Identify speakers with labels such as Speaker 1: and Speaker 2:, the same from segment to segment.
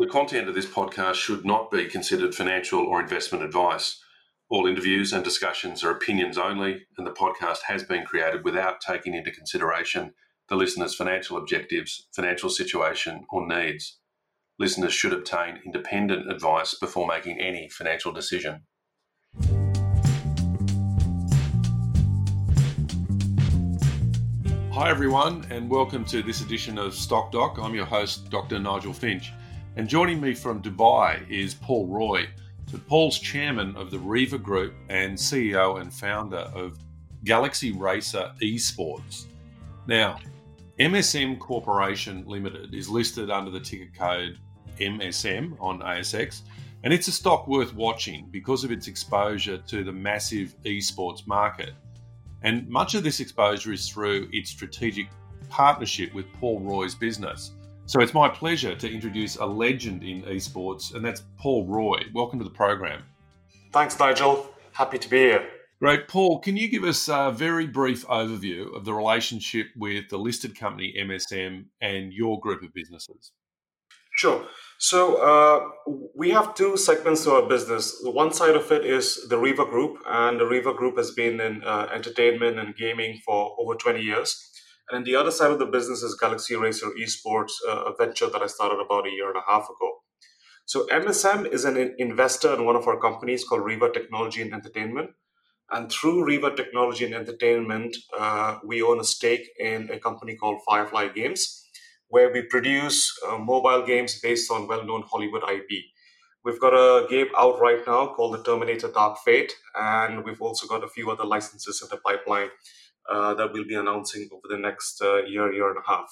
Speaker 1: The content of this podcast should not be considered financial or investment advice. All interviews and discussions are opinions only, and the podcast has been created without taking into consideration the listener's financial objectives, financial situation, or needs. Listeners should obtain independent advice before making any financial decision. Hi, everyone, and welcome to this edition of Stock Doc. I'm your host, Dr. Nigel Finch. And joining me from Dubai is Paul Roy. So, Paul's chairman of the Riva Group and CEO and founder of Galaxy Racer Esports. Now, MSM Corporation Limited is listed under the ticker code MSM on ASX, and it's a stock worth watching because of its exposure to the massive esports market. And much of this exposure is through its strategic partnership with Paul Roy's business. So it's my pleasure to introduce a legend in esports, and that's Paul Roy. Welcome to the program.
Speaker 2: Thanks, Nigel. Happy to be here.
Speaker 1: Great. Paul, can you give us a very brief overview of the relationship with the listed company MSM and your group of businesses?
Speaker 2: Sure. So uh, we have two segments to our business. The one side of it is the Riva Group, and the Riva Group has been in uh, entertainment and gaming for over 20 years. And then the other side of the business is Galaxy Racer Esports, a venture that I started about a year and a half ago. So MSM is an investor in one of our companies called Riva Technology and Entertainment. And through Riva Technology and Entertainment, uh, we own a stake in a company called Firefly Games where we produce uh, mobile games based on well known Hollywood IP. We've got a game out right now called The Terminator Dark Fate, and we've also got a few other licenses in the pipeline that we'll be announcing over the next uh, year, year and a half.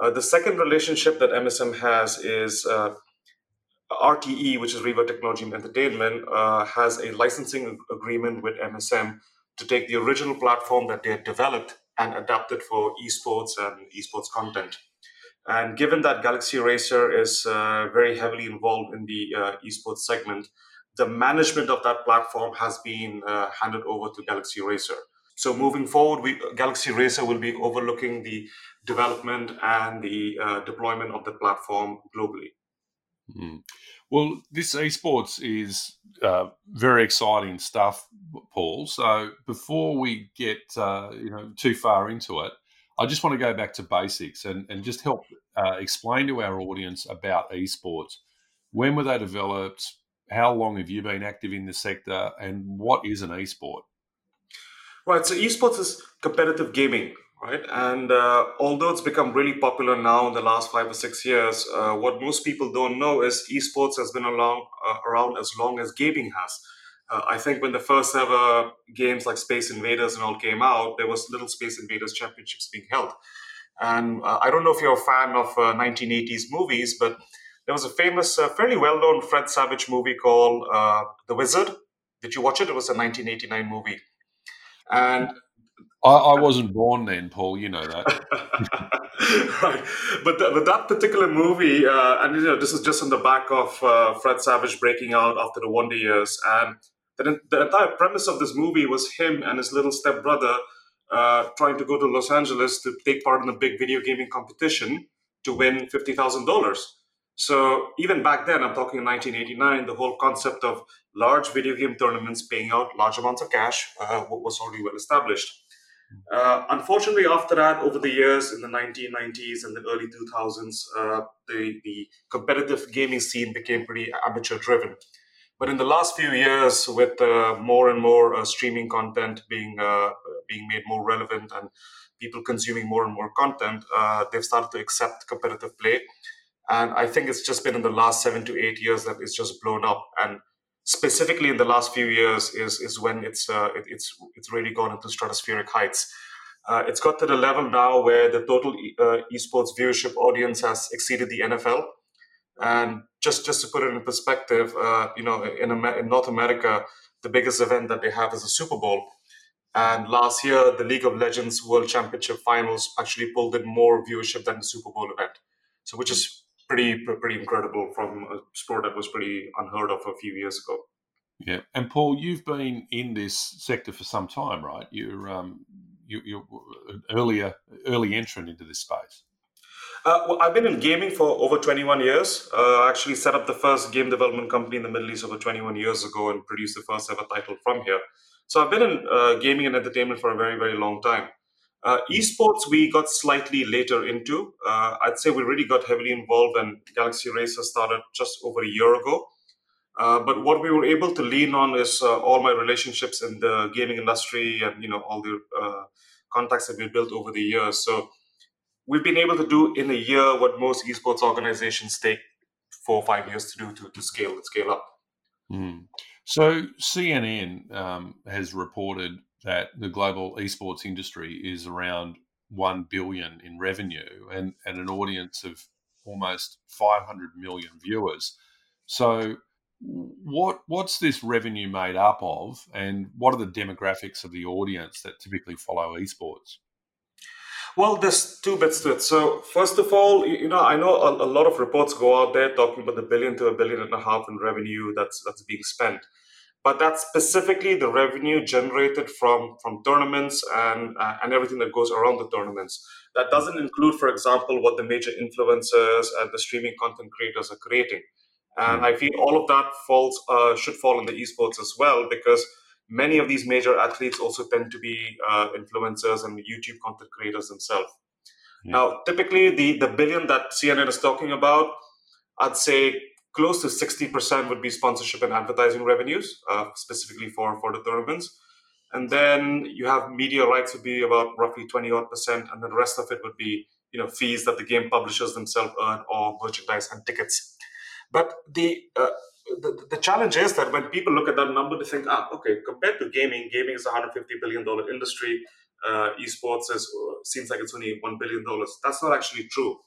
Speaker 2: Uh, the second relationship that MSM has is uh, RTE, which is Riva Technology and Entertainment, uh, has a licensing agreement with MSM to take the original platform that they had developed and adapt it for esports and esports content. And given that Galaxy Racer is uh, very heavily involved in the uh, esports segment, the management of that platform has been uh, handed over to Galaxy Racer. So moving forward, we, Galaxy Racer will be overlooking the development and the uh, deployment of the platform globally.
Speaker 1: Mm. Well, this esports is uh, very exciting stuff, Paul. So before we get uh, you know too far into it, I just want to go back to basics and, and just help uh, explain to our audience about esports. When were they developed? How long have you been active in the sector? And what is an esport?
Speaker 2: Right. So esports is competitive gaming, right? And uh, although it's become really popular now in the last five or six years, uh, what most people don't know is esports has been along, uh, around as long as gaming has. Uh, I think when the first ever games like Space Invaders and all came out, there was little Space Invaders championships being held. And uh, I don't know if you're a fan of uh, 1980s movies, but there was a famous, uh, fairly well-known Fred Savage movie called uh, The Wizard. Did you watch it? It was a 1989 movie. And
Speaker 1: I, I wasn't born then, Paul. You know that.
Speaker 2: right, but, the, but that particular movie, uh, and you know, this is just on the back of Fred Savage breaking out after the Wonder Years, and the, the entire premise of this movie was him and his little stepbrother uh, trying to go to Los Angeles to take part in a big video gaming competition to win $50,000. So even back then, I'm talking 1989, the whole concept of large video game tournaments paying out large amounts of cash uh, was already well established. Uh, unfortunately, after that, over the years in the 1990s and the early 2000s, uh, the, the competitive gaming scene became pretty amateur driven. But in the last few years, with uh, more and more uh, streaming content being uh, being made more relevant and people consuming more and more content, they've started to accept competitive play. And I think it's just been in the last seven to eight years that it's just blown up. And specifically in the last few years is is when it's uh, it, it's it's really gone into stratospheric heights. Uh, it's got to the level now where the total e- esports viewership audience has exceeded the NFL and just just to put it in perspective, uh, you know, in, in North America, the biggest event that they have is the Super Bowl. And last year, the League of Legends World Championship Finals actually pulled in more viewership than the Super Bowl event. So, which is pretty pretty incredible from a sport that was pretty unheard of a few years ago.
Speaker 1: Yeah, and Paul, you've been in this sector for some time, right? You're um, you, are earlier early entrant into this space.
Speaker 2: Uh, well, I've been in gaming for over 21 years. Uh, I actually set up the first game development company in the Middle East over 21 years ago and produced the first ever title from here. So I've been in uh, gaming and entertainment for a very, very long time. Uh, esports, we got slightly later into. Uh, I'd say we really got heavily involved when Galaxy Racer started just over a year ago. Uh, but what we were able to lean on is uh, all my relationships in the gaming industry and you know all the uh, contacts that we built over the years. So we've been able to do in a year what most esports organizations take four or five years to do to, to scale and scale up.
Speaker 1: Mm. So CNN um, has reported that the global esports industry is around one billion in revenue and, and an audience of almost 500 million viewers. So what what's this revenue made up of, and what are the demographics of the audience that typically follow esports?
Speaker 2: Well, there's two bits to it. So, first of all, you know, I know a, a, lot of reports go out there talking about the billion to a billion and a half in revenue that's that's being spent, but that's specifically the revenue generated from from tournaments and uh, and everything that goes around the tournaments. That doesn't include, for example, what the major influencers and the streaming content creators are creating. And I feel all of that falls uh, should fall in the esports as well because many of these major athletes also tend to be uh, influencers and YouTube content creators themselves. Yeah. Now, typically, the the billion that CNN is talking about, I'd say close to sixty percent would be sponsorship and advertising revenues, uh, specifically for for the tournaments. And then you have media rights would be about roughly twenty odd percent, and then the rest of it would be you know fees that the game publishers themselves earn or merchandise and tickets. But the, uh, the the challenge is that when people look at that number, they think, ah, okay, compared to gaming, gaming is a 150 billion dollar industry. Uh, esports is uh, seems like it's only one billion dollars. That's not actually true,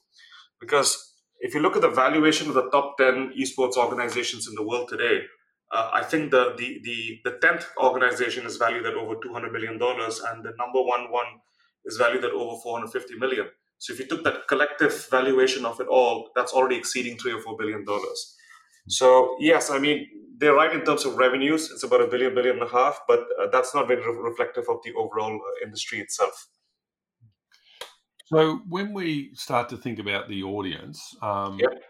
Speaker 2: because if you look at the valuation of the top 10 esports organizations in the world today, uh, I think the, the the the tenth organization is valued at over 200 million dollars, and the number one one is valued at over 450 million. So if you took that collective valuation of it all, that's already exceeding three or four billion dollars. So yes, I mean they're right in terms of revenues. It's about a billion, billion and a half, but uh, that's not very re- reflective of the overall uh, industry itself.
Speaker 1: So when we start to think about the audience, um, yep.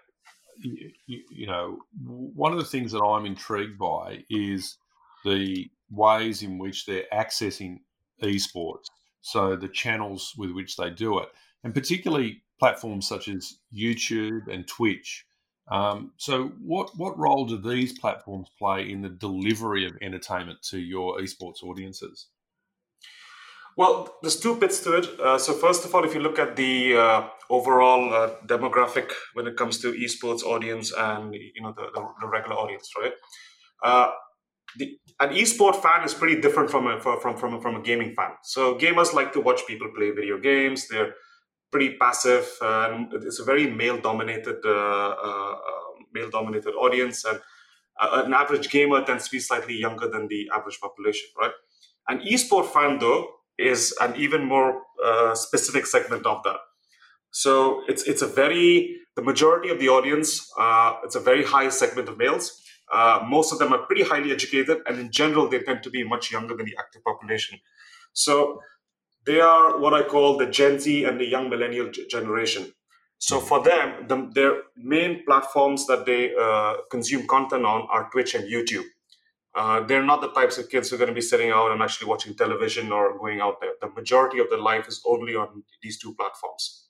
Speaker 1: you, you know, one of the things that I'm intrigued by is the ways in which they're accessing esports. So the channels with which they do it and particularly platforms such as YouTube and Twitch. Um, so, what what role do these platforms play in the delivery of entertainment to your esports audiences?
Speaker 2: Well, there's two bits to it. Uh, so, first of all, if you look at the uh, overall uh, demographic when it comes to esports audience and you know the, the, regular audience, right? Uh, the, an esport fan is pretty different from a from from from a gaming fan. So, gamers like to watch people play video games. They're pretty passive. and it's a very male dominated uh, uh, male dominated audience, and an average gamer tends to be slightly younger than the average population, right? An esport fan, though, is an even more specific segment of that. So it's it's a very the majority of the audience. Uh, it's a very high segment of males. Uh, most of them are pretty highly educated, and in general, they tend to be much younger than the active population. So they are what I call the Gen Z and the young millennial g- generation. So for them, the, their main platforms that they uh, consume content on are Twitch and YouTube. Uh, they're not the types of kids who are going to be sitting out and actually watching television or going out there. The majority of their life is only on these two platforms.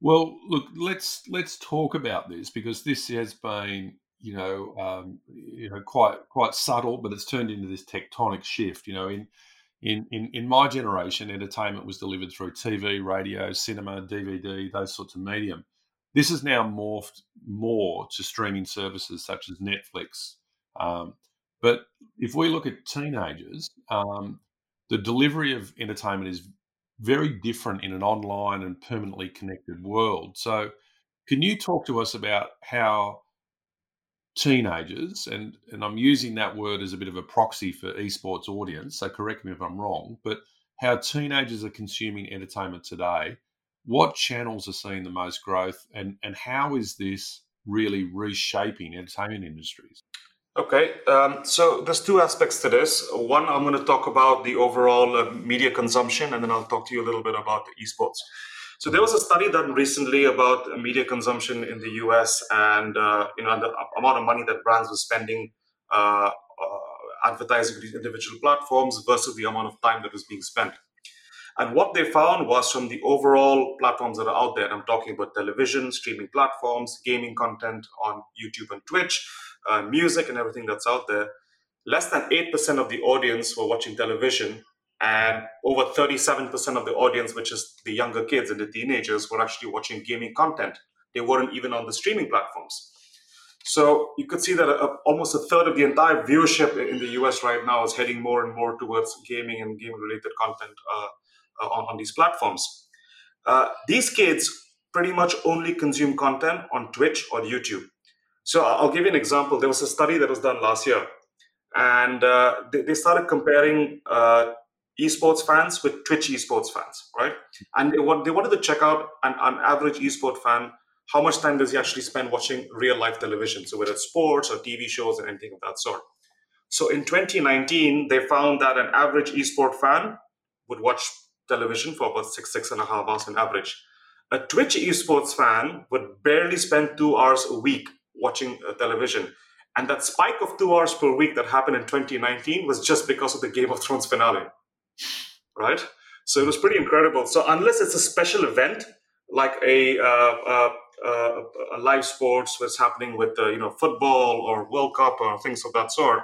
Speaker 1: Well, look, let's let's talk about this because this has been, you know, um, you know, quite quite subtle, but it's turned into this tectonic shift. You know, in in, in, in my generation, entertainment was delivered through TV, radio, cinema, DVD, those sorts of medium. This has now morphed more to streaming services such as Netflix. Um, but if we look at teenagers, um, the delivery of entertainment is very different in an online and permanently connected world. So, can you talk to us about how teenagers, and, and I'm using that word as a bit of a proxy for esports audience, so correct me if I'm wrong, but how teenagers are consuming entertainment today, what channels are seeing the most growth, and, and how is this really reshaping entertainment industries?
Speaker 2: Okay, um, so there's two aspects to this. One, I'm going to talk about the overall uh, media consumption, and then I'll talk to you a little bit about the esports. So there was a study done recently about media consumption in the U.S. and uh, you know the amount of money that brands were spending uh, uh, advertising these individual platforms versus the amount of time that was being spent. And what they found was from the overall platforms that are out there, I'm talking about television, streaming platforms, gaming content on YouTube and Twitch, uh, music, and everything that's out there, less than 8% of the audience were watching television and over 37% of the audience which is the younger kids and the teenagers were actually watching gaming content. They weren't even on the streaming platforms. So you could see that a, almost a third of the entire viewership in the us right now is heading more and more towards gaming and game related content uh, uh, on, on, these platforms uh, these kids pretty much only consume content on twitch or youtube so i'll give you an example there was a study that was done last year and uh, they, they, started comparing uh, esports fans with Twitch esports fans, right? And they, want, they wanted to check out an, an average esports fan. How much time does he actually spend watching real life television? So whether it's sports or TV shows or anything of that sort. So in 2019, they found that an average esports fan would watch television for about six, six and a half hours on average. A Twitch esports fan would barely spend two hours a week watching uh, television. And that spike of two hours per week that happened in 2019 was just because of the Game of Thrones finale right? So it was pretty incredible. So unless it's a special event like a, uh, uh, uh, a live sports was happening with you know football or World Cup or things of that sort,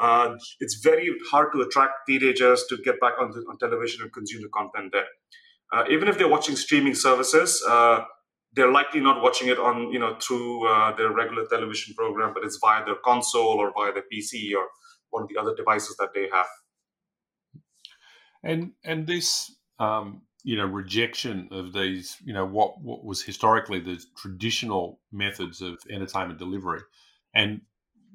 Speaker 2: uh, it's very hard to attract teenagers to get back on, the, on television and consume the content there. Uh, even if they're watching streaming services, uh, they're likely not watching it on you know through their regular television program, but it's via their console or via their PC or one of the other devices that they have.
Speaker 1: And and this um, you know rejection of these you know what what was historically the traditional methods of entertainment delivery, and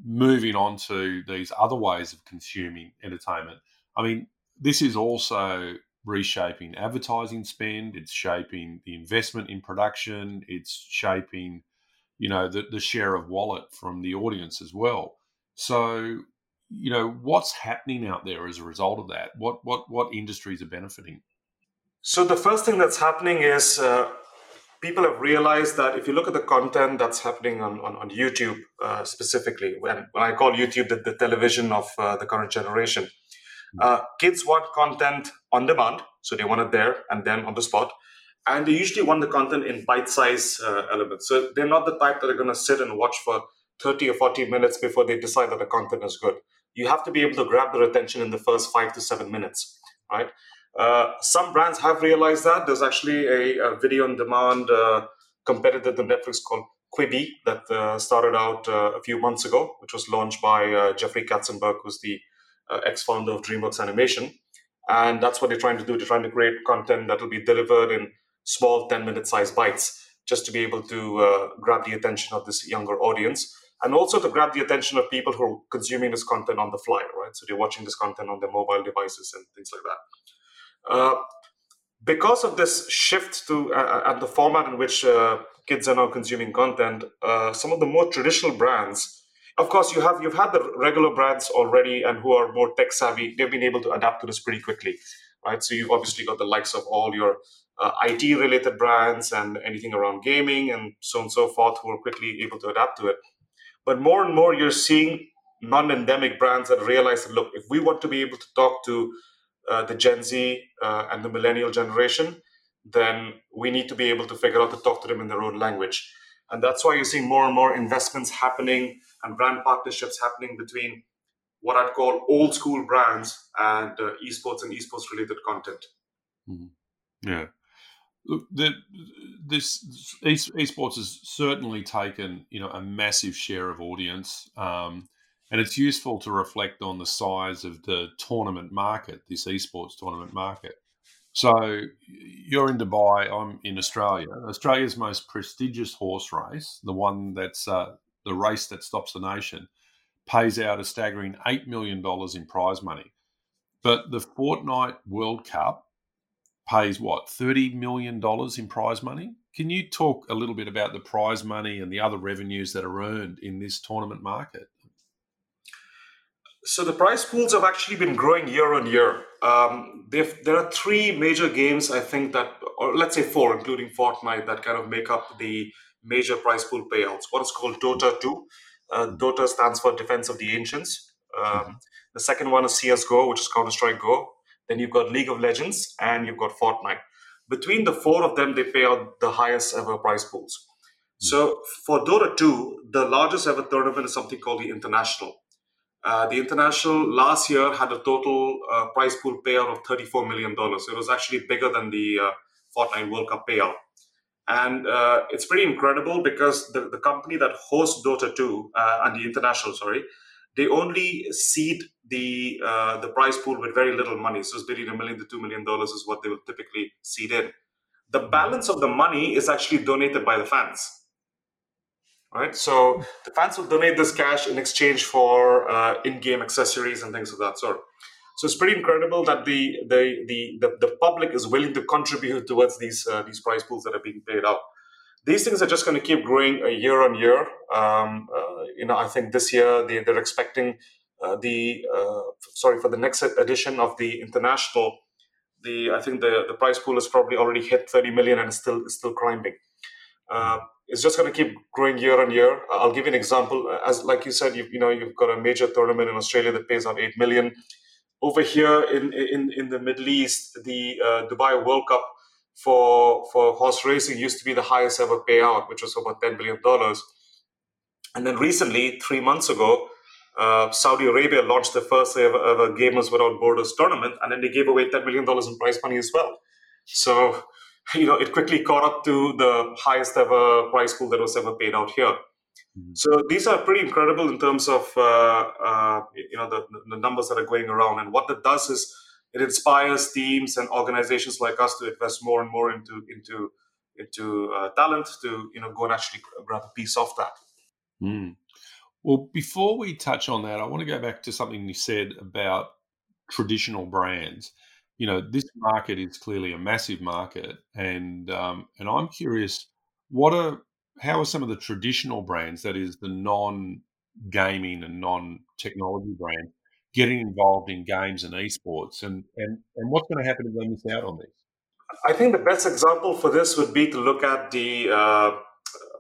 Speaker 1: moving on to these other ways of consuming entertainment. I mean, this is also reshaping advertising spend. It's shaping the investment in production. It's shaping, you know, the, the share of wallet from the audience as well. So you know what's happening out there as a result of that what what what industries are benefiting
Speaker 2: so the first thing that's happening is uh, people have realized that if you look at the content that's happening on, on, on youtube uh, specifically when, when i call youtube the, the television of uh, the current generation hmm. uh, kids want content on demand so they want it there and then on the spot and they usually want the content in bite-sized uh, elements so they're not the type that are going to sit and watch for 30 or 40 minutes before they decide that the content is good you have to be able to grab their attention in the first five to seven minutes, right? Uh, some brands have realized that. There's actually a, a video on demand uh, competitor to Netflix called Quibi that uh, started out uh, a few months ago, which was launched by uh, Jeffrey Katzenberg, who's the ex founder of DreamWorks Animation. And that's what they're trying to do. They're trying to create content that will be delivered in small 10 minute size bites just to be able to grab the attention of this younger audience and also to grab the attention of people who are consuming this content on the fly, right? So they're watching this content on their mobile devices and things like that. Uh, because of this shift to uh, uh, and the format in which uh, kids are now consuming content, uh, some of the more traditional brands, of course, you have you've had the regular brands already and who are more tech savvy. They've been able to adapt to this pretty quickly, right? So you've obviously got the likes of all your IT related brands and anything around gaming and so on and so forth who are quickly able to adapt to it. But more and more, you're seeing non-endemic brands that realize that look, if we want to be able to talk to uh, the Gen Z uh, and the millennial generation, then we need to be able to figure out to talk to them in their own language. And that's why you're seeing more and more investments happening and brand partnerships happening between what I'd call old school brands and uh, esports and esports related content.
Speaker 1: Mm-hmm. Yeah. Look, the, this esports has certainly taken you know a massive share of audience, um, and it's useful to reflect on the size of the tournament market, this esports tournament market. So you're in Dubai, I'm in Australia. Australia's most prestigious horse race, the one that's uh, the race that stops the nation, pays out a staggering eight million dollars in prize money. But the Fortnite World Cup pays what thirty million dollars in prize money. Can you talk a little bit about the prize money and the other revenues that are earned in this tournament market?
Speaker 2: So the prize pools have actually been growing year on year. Um, there are three major games, I think that, or let's say four, including Fortnite, that kind of make up the major prize pool payouts. One is called Dota 2. Uh, Dota stands for Defense of the Ancients. Um. The second one is CSGO, which is Counter Strike Go. Then you've got League of Legends and you've got Fortnite. Between the four of them, they pay out the highest ever prize pools. So for Dota 2, the largest ever tournament is something called the International. Uh, the international last year had a total uh, prize pool payout of $34 million. So it was actually bigger than the uh, Fortnite World Cup payout. And uh, it's pretty incredible because the, the company that hosts Dota 2 uh, and the international, sorry, they only seed the the prize pool with very little money. So it's between a million to two million dollars is what they will typically seed in. The balance of the money is actually donated by the fans right? So the fans will donate this cash in exchange for uh, in-game accessories and things of that sort. So it's pretty incredible that the the the the, the public is willing to contribute towards these uh, these prize pools that are being paid out. These things are just going to keep growing uh, year on year. Um, uh, you know, I think this year they, they're expecting uh, the uh, sorry for the next edition of the international. The I think the the prize pool has probably already hit 30 million and is still is still climbing. Uh, it's just going to keep growing year on year. I'll give you an example. As like you said, you you know you've got a major tournament in Australia that pays out eight million. Over here in in in the Middle East, the uh, Dubai World Cup for for horse racing used to be the highest ever payout, which was about ten billion dollars. And then recently, three months ago, uh, Saudi Arabia launched the first ever, ever Gamers Without Borders tournament, and then they gave away ten million dollars in prize money as well. So you know, it quickly caught up to the highest ever prize pool that was ever paid out here. Mm-hmm. So these are pretty incredible in terms of uh, uh, you know the, the numbers that are going around, and what that does is it inspires teams and organizations like us to invest more and more into into into uh, talent to you know go and actually grab a piece of that.
Speaker 1: Mm. Well, before we touch on that, I want to go back to something you said about traditional brands you know, this market is clearly a massive market, and um, and I'm curious, what are how are some of the traditional brands, that is, the non-gaming and non-technology brands, getting involved in games and esports, and and and what's going to happen if they miss out on this?
Speaker 2: I think the best example for this would be to look at the uh,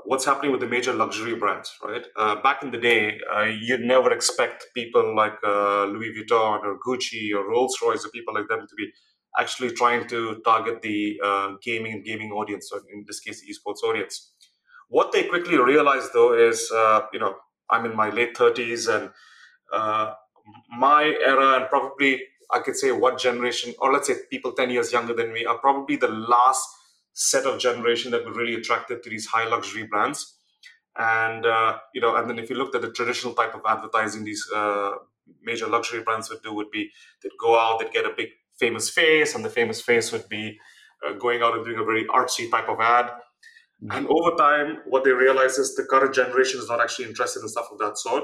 Speaker 2: what's happening with the major luxury brands, right? Uh, back in the day, uh, you'd never expect people like uh, Louis Vuitton or Gucci or Rolls Royce or people like them to be actually trying to target the uh, gaming and gaming audience, or in this case, the esports audience. What they quickly realized, though, is uh, you know I'm in my late 30s, and uh, my era, and probably I could say what generation, or let's say people 10 years younger than me, are probably the last set of generation that were really attracted to these high luxury brands. And uh, you know, and then if you looked at the traditional type of advertising these uh, major luxury brands would do, would be they'd go out, they'd get a big famous face, and the famous face would be uh, going out and doing a very artsy type of ad. Mm-hmm. And over time, what they realize is the current generation is not actually interested in stuff of that sort.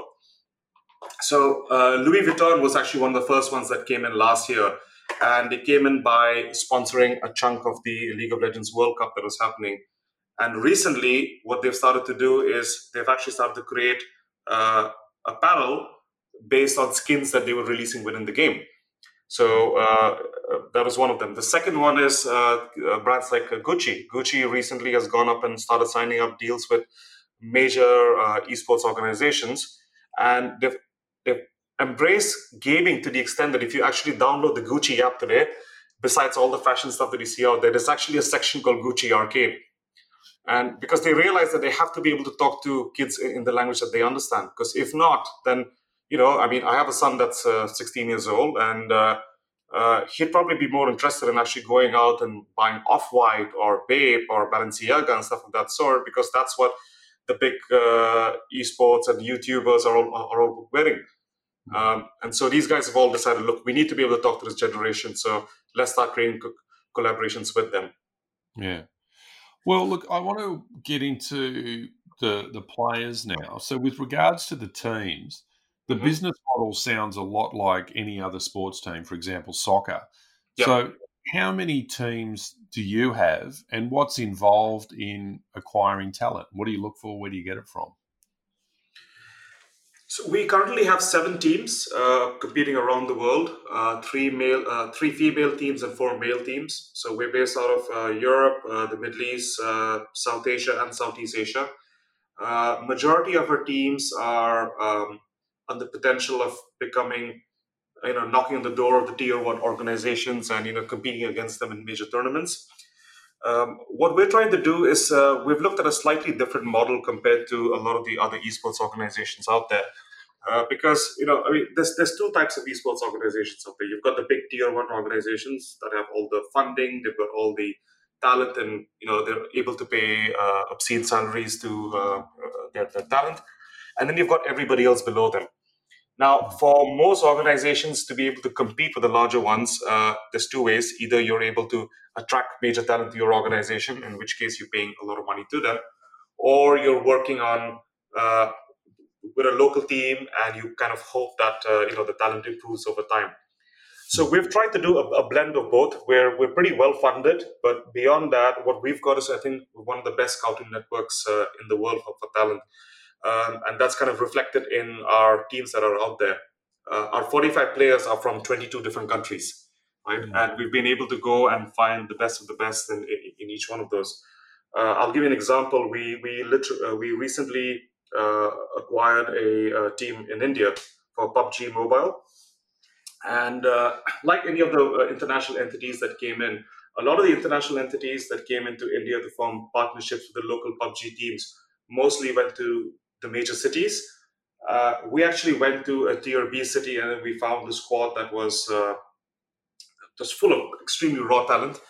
Speaker 2: So uh, Louis Vuitton was actually one of the first ones that came in last year and they came in by sponsoring a chunk of the League of Legends World Cup that was happening. And recently, what they've started to do is they've actually started to create uh, apparel based on skins that they were releasing within the game. So uh, that was one of them. The second one is uh, uh brands like Gucci. Gucci recently has gone up and started signing up deals with major uh, esports organizations, and they've, they've embrace gaming to the extent that if you actually download the Gucci app today, besides all the fashion stuff that you see out there, there's actually a section called Gucci Arcade. And because they realize that they have to be able to talk to kids in the language that they understand. Because if not, then, you know, I mean, I have a son that's uh, 16 years old, and uh, uh, he'd probably be more interested in actually going out and buying Off White or Bape or Balenciaga and stuff of that sort, because that's what the big uh, esports and YouTubers are all, are all wearing. Um, and so these guys have all decided, look, we need to be able to talk to this generation. So let's start creating co- collaborations with them.
Speaker 1: Yeah. Well, look, I want to get into the the players now. So with regards to the teams, the mm-hmm. business model sounds a lot like any other sports team, for example, soccer. Yep. So how many teams do you have and what's involved in acquiring talent? What do you look for? Where do you get it from?
Speaker 2: So we currently have seven teams uh, competing around the world. Uh, three male, uh, three female teams, and four male teams. So we're based out of uh, Europe, uh, the Middle East, uh, South Asia, and Southeast Asia. majority of our teams are um, on the potential of becoming, you know, knocking on the door of the tier one organizations and you know competing against them in major tournaments. Um, what we're trying to do is uh, we've looked at a slightly different model compared to a lot of the other esports organizations out there. Uh, because you know, I mean, there's there's two types of esports organizations out there. You've got the big tier one organizations that have all the funding, they've got all the talent, and you know they're able to pay uh, obscene salaries to uh, their, their talent. And then you've got everybody else below them. Now, for most organizations to be able to compete with the larger ones, uh, there's two ways. Either you're able to attract major talent to your organization, in which case you're paying a lot of money to them, or you're working on uh, with a local team and you kind of hope that uh, you know the talent improves over time. So we've tried to do a, a, blend of both, where we're pretty well funded, but beyond that, what we've got is I think one of the best scouting networks uh, in the world for, for talent, um, and that's kind of reflected in our teams that are out there. Uh, our 45 players are from 22 different countries right? Mm-hmm. And we've been able to go and find the best of the best in, in, in each one of those. Uh, I'll give you an example. We we literally uh, we recently uh, acquired a, a, team in India for PUBG Mobile, and uh, like any of the uh, international entities that came in, a lot of the international entities that came into India to form partnerships with the local PUBG teams mostly went to the major cities. Uh, we actually went to a tier B city and we found the squad that was just full of extremely raw talent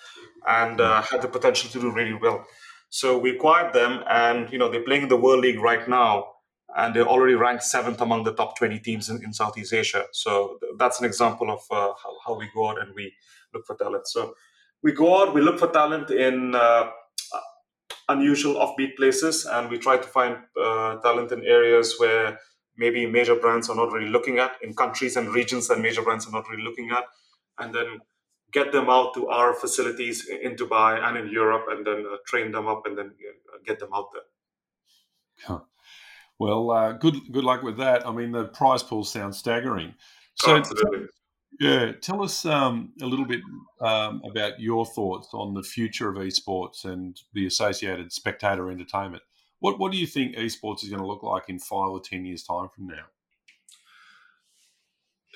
Speaker 2: and uh, had the potential to do really well. So we acquired them, and you know they're playing in the World League right now, and they're already ranked seventh among the top 20 teams in, in Southeast Asia. So that's an example of uh, how, how, we go out and we look for talent. So we go out, we look for talent in uh, unusual, offbeat places, and we try to find uh, talent in areas where maybe major brands are not really looking at, in countries and regions that major brands are not really looking at, and then get them out to our facilities in Dubai and in Europe, and then uh, train them up and then uh, get them out there.
Speaker 1: Huh. Well, uh, good good luck with that. I mean, the prize pool sounds staggering. So, oh, yeah, tell us um, a little bit um, about your thoughts on the future of esports and the associated spectator entertainment. What what do you think esports is going to look like in five or ten years' time from now?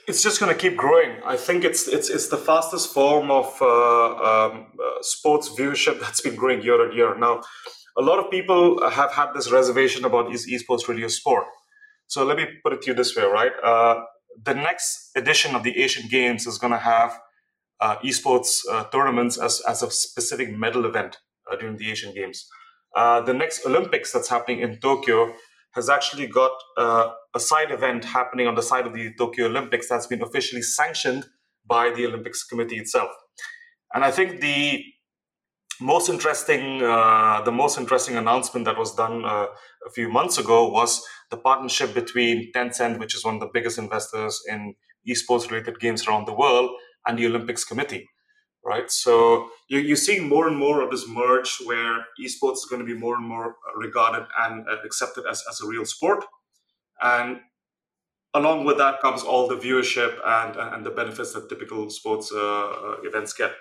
Speaker 2: it's just going to keep growing. I think it's it's it's the fastest form of uh, um, uh, sports viewership that's been growing year on year. Now, a lot of people have had this reservation about is esports really a sport? So let me put it to you this way, right? Uh, the next edition of the Asian Games is going to have uh, esports uh, tournaments as as a specific medal event uh, during the Asian Games. the next Olympics that's happening in Tokyo has actually got uh, a side event happening on the side of the Tokyo Olympics that's been officially sanctioned by the Olympics Committee itself. And I think the most interesting, uh, the most interesting announcement that was done uh, a few months ago was the partnership between Tencent, which is one of the biggest investors in esports-related games around the world, and the Olympics Committee right? So you're, you're seeing more and more of this merge where esports is going to be more and more regarded and accepted as, as a real sport. And along with that comes all the viewership and, and the benefits that typical sports uh, uh, events get.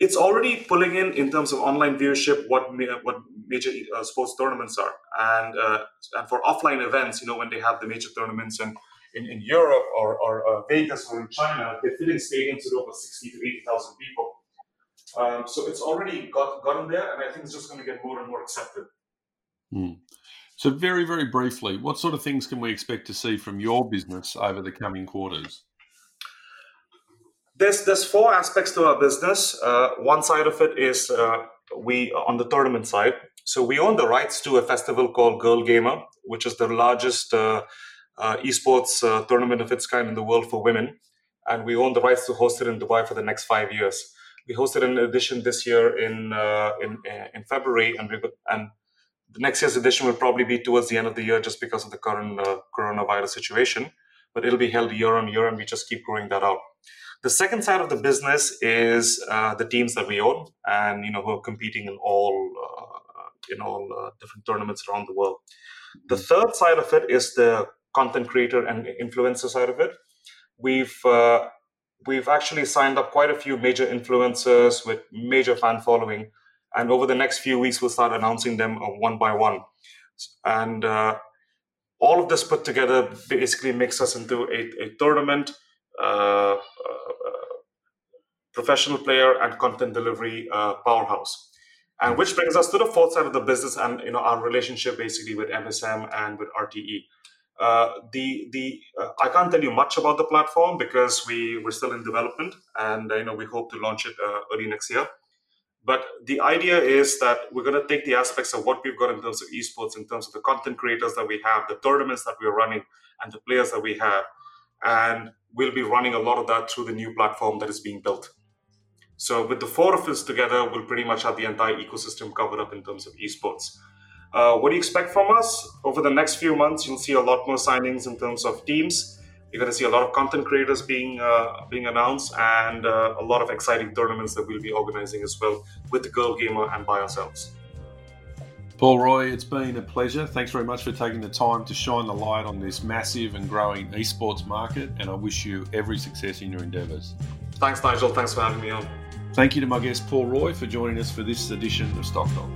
Speaker 2: It's already pulling in, in terms of online viewership, what what major uh, sports tournaments are, and uh, and for offline events, you know, when they have the major tournaments and in, in Europe or, or uh, Vegas or in China, they're filling stadiums with over 60 to 80,000 people. Um, so it's already got gotten there, and I think it's just going to get more and more accepted.
Speaker 1: Mm. So, very, very briefly, what sort of things can we expect to see from your business over the coming quarters?
Speaker 2: There's there's four aspects to our business. Uh, one side of it is uh, we on the tournament side. So we own the rights to a festival called Girl Gamer, which is the largest uh, uh esports uh, tournament of its kind in the world for women, and we own the rights to host it in Dubai for the next five years. We hosted an edition this year in uh, in in February, and we and the next year's edition will probably be towards the end of the year, just because of the current coronavirus situation. But it'll be held year on year, and we just keep growing that out. The second side of the business is uh, the teams that we own, and you know who are competing in all uh, in all uh, different tournaments around the world. The third side of it is the content creator and influencer side of it. We've uh, we've actually signed up quite a few major influencers with major fan following, and over the next few weeks we'll start announcing them uh, one by one. And uh, all of this put together basically makes us into a, a tournament, professional player, and content delivery uh, powerhouse. And which brings us to the fourth side of the business and you know our relationship basically with MSM and with RTE. Uh, the the uh, I can't tell you much about the platform because we we're still in development and you know we hope to launch it uh, early next year. But the idea is that we're going to take the aspects of what we've got in terms of esports, in terms of the content creators that we have, the tournaments that we're running, and the players that we have, and we'll be running a lot of that through the new platform that is being built. So with the four of us together, we'll pretty much have the entire ecosystem covered up in terms of esports. Uh, what do you expect from us over the next few months? You'll see a lot more signings in terms of teams. You're going to see a lot of content creators being uh, being announced, and uh, a lot of exciting tournaments that we'll be organizing as well with the Girl Gamer and by ourselves.
Speaker 1: Paul Roy, it's been a pleasure. Thanks very much for taking the time to shine the light on this massive and growing esports market, and I wish you every success in your endeavours.
Speaker 2: Thanks, Nigel. Thanks for having me on.
Speaker 1: Thank you to my guest Paul Roy for joining us for this edition of Stock Doc.